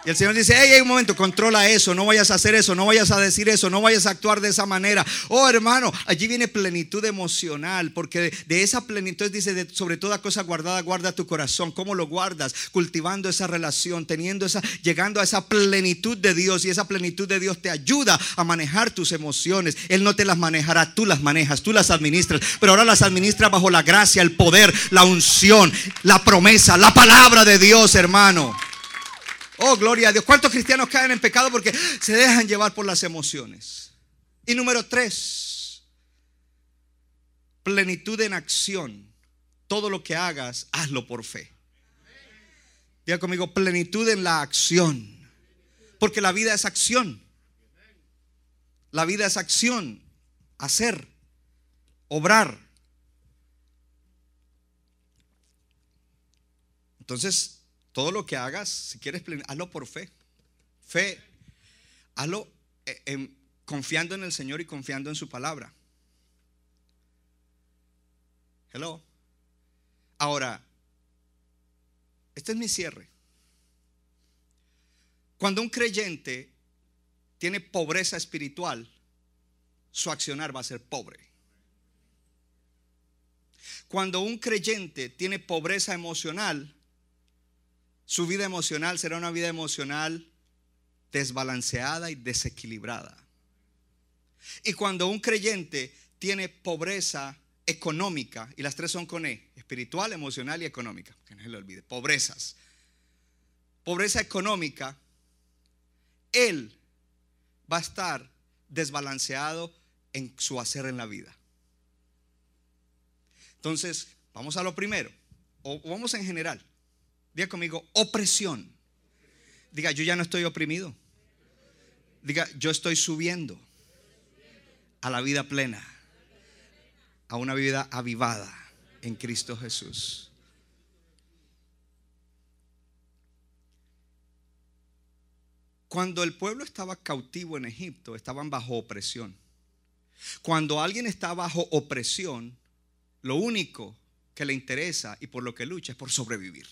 Y el Señor dice, hey, hey, un momento, controla eso, no vayas a hacer eso, no vayas a decir eso, no vayas a actuar de esa manera. Oh, hermano, allí viene plenitud emocional, porque de, esa plenitud dice, sobre toda cosa guardada, guarda tu corazón. ¿Cómo lo guardas? Cultivando esa relación, teniendo esa, llegando a esa plenitud de Dios y esa plenitud de Dios te ayuda a manejar tus emociones. Él no te las manejará, tú las manejas, tú las administras, pero ahora las administras bajo la gracia, el poder, la unción, la promesa, la palabra de Dios, hermano. Oh, gloria a Dios. ¿Cuántos cristianos caen en pecado porque se dejan llevar por las emociones? Y número tres, plenitud en acción. Todo lo que hagas, hazlo por fe. Diga conmigo, plenitud en la acción. Porque la vida es acción. La vida es acción. Hacer. Obrar. Entonces, todo lo que hagas, si quieres, hazlo por fe. Fe. Hazlo eh, confiando en el Señor y confiando en su palabra. Hello. Ahora, este es mi cierre. Cuando un creyente tiene pobreza espiritual, su accionar va a ser pobre. Cuando un creyente tiene pobreza emocional, su vida emocional será una vida emocional desbalanceada y desequilibrada. Y cuando un creyente tiene pobreza económica, y las tres son con E, espiritual, emocional y económica, que no se le olvide, pobrezas. Pobreza económica, él va a estar desbalanceado en su hacer en la vida. Entonces, vamos a lo primero, o vamos en general. Diga conmigo, opresión. Diga, yo ya no estoy oprimido. Diga, yo estoy subiendo a la vida plena, a una vida avivada en Cristo Jesús. Cuando el pueblo estaba cautivo en Egipto, estaban bajo opresión. Cuando alguien está bajo opresión, lo único que le interesa y por lo que lucha es por sobrevivir.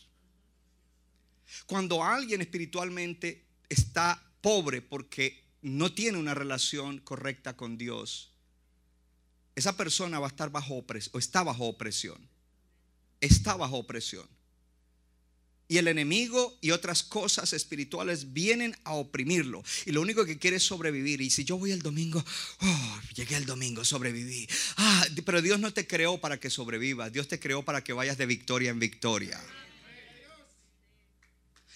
Cuando alguien espiritualmente está pobre porque no tiene una relación correcta con Dios, esa persona va a estar bajo opresión, o está bajo opresión. Está bajo opresión. Y el enemigo y otras cosas espirituales vienen a oprimirlo. Y lo único que quiere es sobrevivir. Y si yo voy el domingo, oh, llegué el domingo, sobreviví. Ah, pero Dios no te creó para que sobrevivas. Dios te creó para que vayas de victoria en victoria.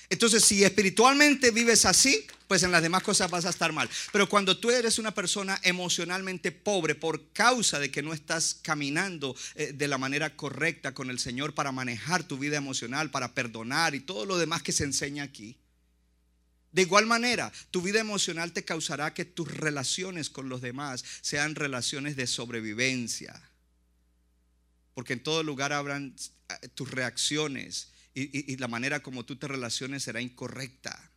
Entonces, si espiritualmente vives así, pues en las demás cosas vas a estar mal. Pero cuando tú eres una persona emocionalmente pobre por causa de que no estás caminando eh, de la manera correcta con el Señor para manejar tu vida emocional, para perdonar y todo lo demás que se enseña aquí, de igual manera, tu vida emocional te causará que tus relaciones con los demás sean relaciones de sobrevivencia. Porque en todo lugar habrán eh, tus reacciones y, la manera como tú te relaciones será incorrecta.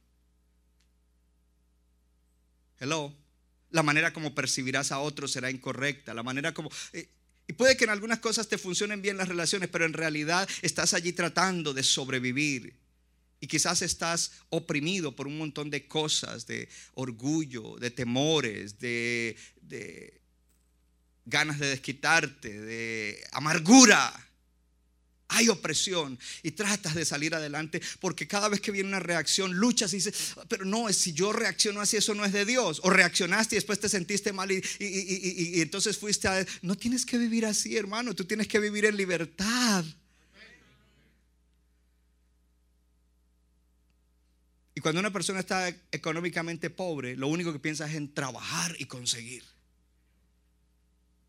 Hello. La manera como percibirás a otros será incorrecta. La manera como... Eh, y puede que en algunas cosas te funcionen bien las relaciones, pero en realidad estás allí tratando de sobrevivir. Y quizás estás oprimido por un montón de cosas, de orgullo, de temores, de, de ganas de desquitarte, de amargura hay opresión y tratas de salir adelante porque cada vez que viene una reacción luchas y dices, pero no, si yo reacciono así, eso no es de Dios. O reaccionaste y después te sentiste mal y, y entonces fuiste a... No tienes que vivir así, hermano, tú tienes que vivir en libertad. Y cuando una persona está económicamente pobre, lo único que piensa es en trabajar y conseguir.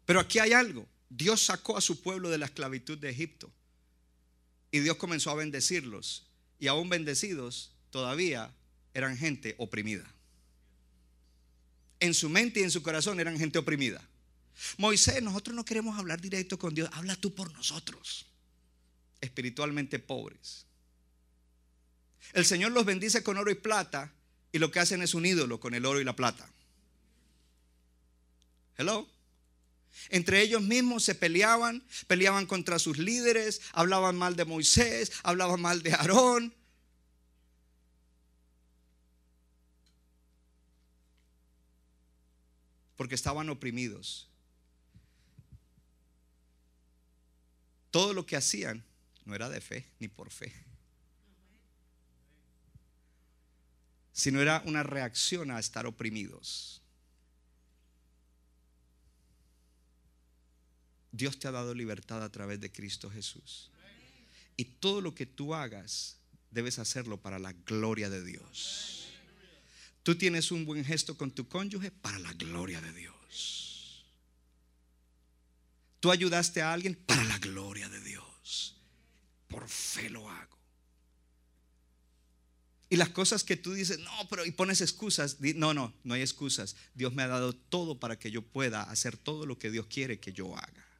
Pero aquí hay algo. Dios sacó a su pueblo de la esclavitud de Egipto. Y Dios comenzó a bendecirlos. Y aún bendecidos, todavía eran gente oprimida. En su mente y en su corazón eran gente oprimida. Moisés, nosotros no queremos hablar directo con Dios. Habla tú por nosotros. Espiritualmente pobres. El Señor los bendice con oro y plata y lo que hacen es un ídolo con el oro y la plata. Hello. Entre ellos mismos se peleaban, peleaban contra sus líderes, hablaban mal de Moisés, hablaban mal de Aarón. Porque estaban oprimidos. Todo lo que hacían no era de fe ni por fe, sino era una reacción a estar oprimidos. Dios te ha dado libertad a través de Cristo Jesús. Y todo lo que tú hagas, debes hacerlo para la gloria de Dios. Tú tienes un buen gesto con tu cónyuge para la gloria de Dios. Tú ayudaste a alguien para la gloria de Dios. Por fe lo hago. Y las cosas que tú dices, no, pero y pones excusas. No, no, no hay excusas. Dios me ha dado todo para que yo pueda hacer todo lo que Dios quiere que yo haga.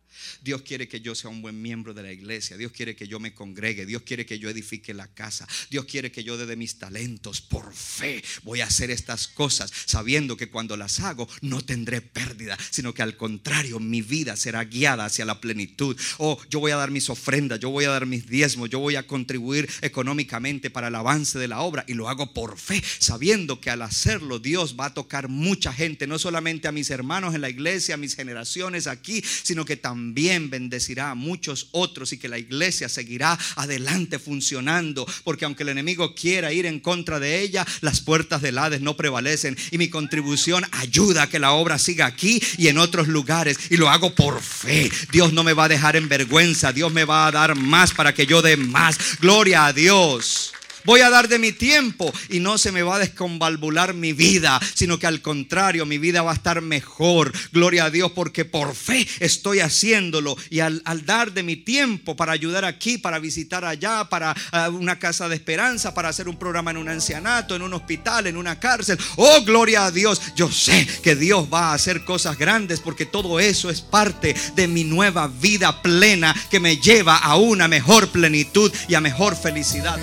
Dios quiere que yo sea un buen miembro de la iglesia. Dios quiere que yo me congregue. Dios quiere que yo edifique la casa. Dios quiere que yo dé de mis talentos. Por fe voy a hacer estas cosas sabiendo que cuando las hago no tendré pérdida, sino que al contrario mi vida será guiada hacia la plenitud. Oh, yo voy a dar mis ofrendas, yo voy a dar mis diezmos, yo voy a contribuir económicamente para el avance de la obra y lo hago por fe, sabiendo que al hacerlo Dios va a tocar mucha gente, no solamente a mis hermanos en la iglesia, a mis generaciones aquí, sino que también también bendecirá a muchos otros y que la iglesia seguirá adelante funcionando. Porque aunque el enemigo quiera ir en contra de ella, las puertas del Hades no prevalecen. Y mi contribución ayuda a que la obra siga aquí y en otros lugares. Y lo hago por fe. Dios no me va a dejar en vergüenza. Dios me va a dar más para que yo dé más. Gloria a Dios. Voy a dar de mi tiempo y no se me va a desconvalvular mi vida, sino que al contrario, mi vida va a estar mejor. Gloria a Dios, porque por fe estoy haciéndolo. Y al, dar de mi tiempo para ayudar aquí, para visitar allá, para ah, una casa de esperanza, para hacer un programa en un ancianato, en un hospital, en una cárcel. Oh, gloria a Dios. Yo sé que Dios va a hacer cosas grandes porque todo eso es parte de mi nueva vida plena que me lleva a una mejor plenitud y a mejor felicidad.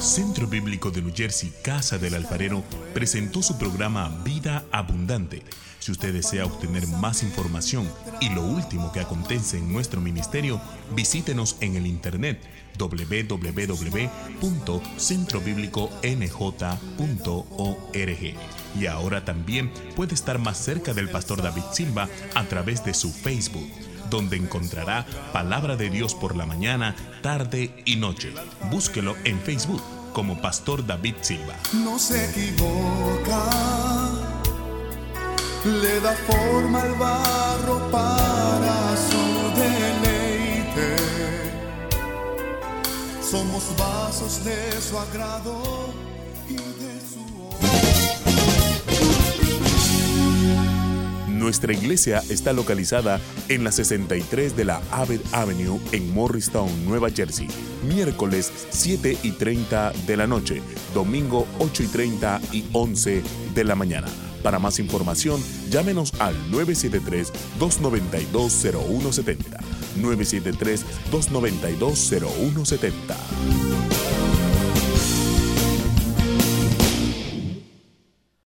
Centro Bíblico de New Jersey, Casa del Alfarero, presentó su programa Vida Abundante. Si usted desea obtener más información y lo último que acontece en nuestro ministerio, visítenos en el internet www.centrobibliconj.org. Y ahora también puede estar más cerca del pastor David Silva a través de su Facebook donde encontrará palabra de Dios por la mañana, tarde y noche. Búsquelo en Facebook como Pastor David Silva. No se equivoca, le da forma al barro para su deleite. Somos vasos de su agrado y de Nuestra iglesia está localizada en la 63 de la Abbott Avenue en Morristown, Nueva Jersey. Miércoles 7 y 30 de la noche, domingo 8 y 30 y 11 de la mañana. Para más información, llámenos al 973-292-0170. 973-292-0170.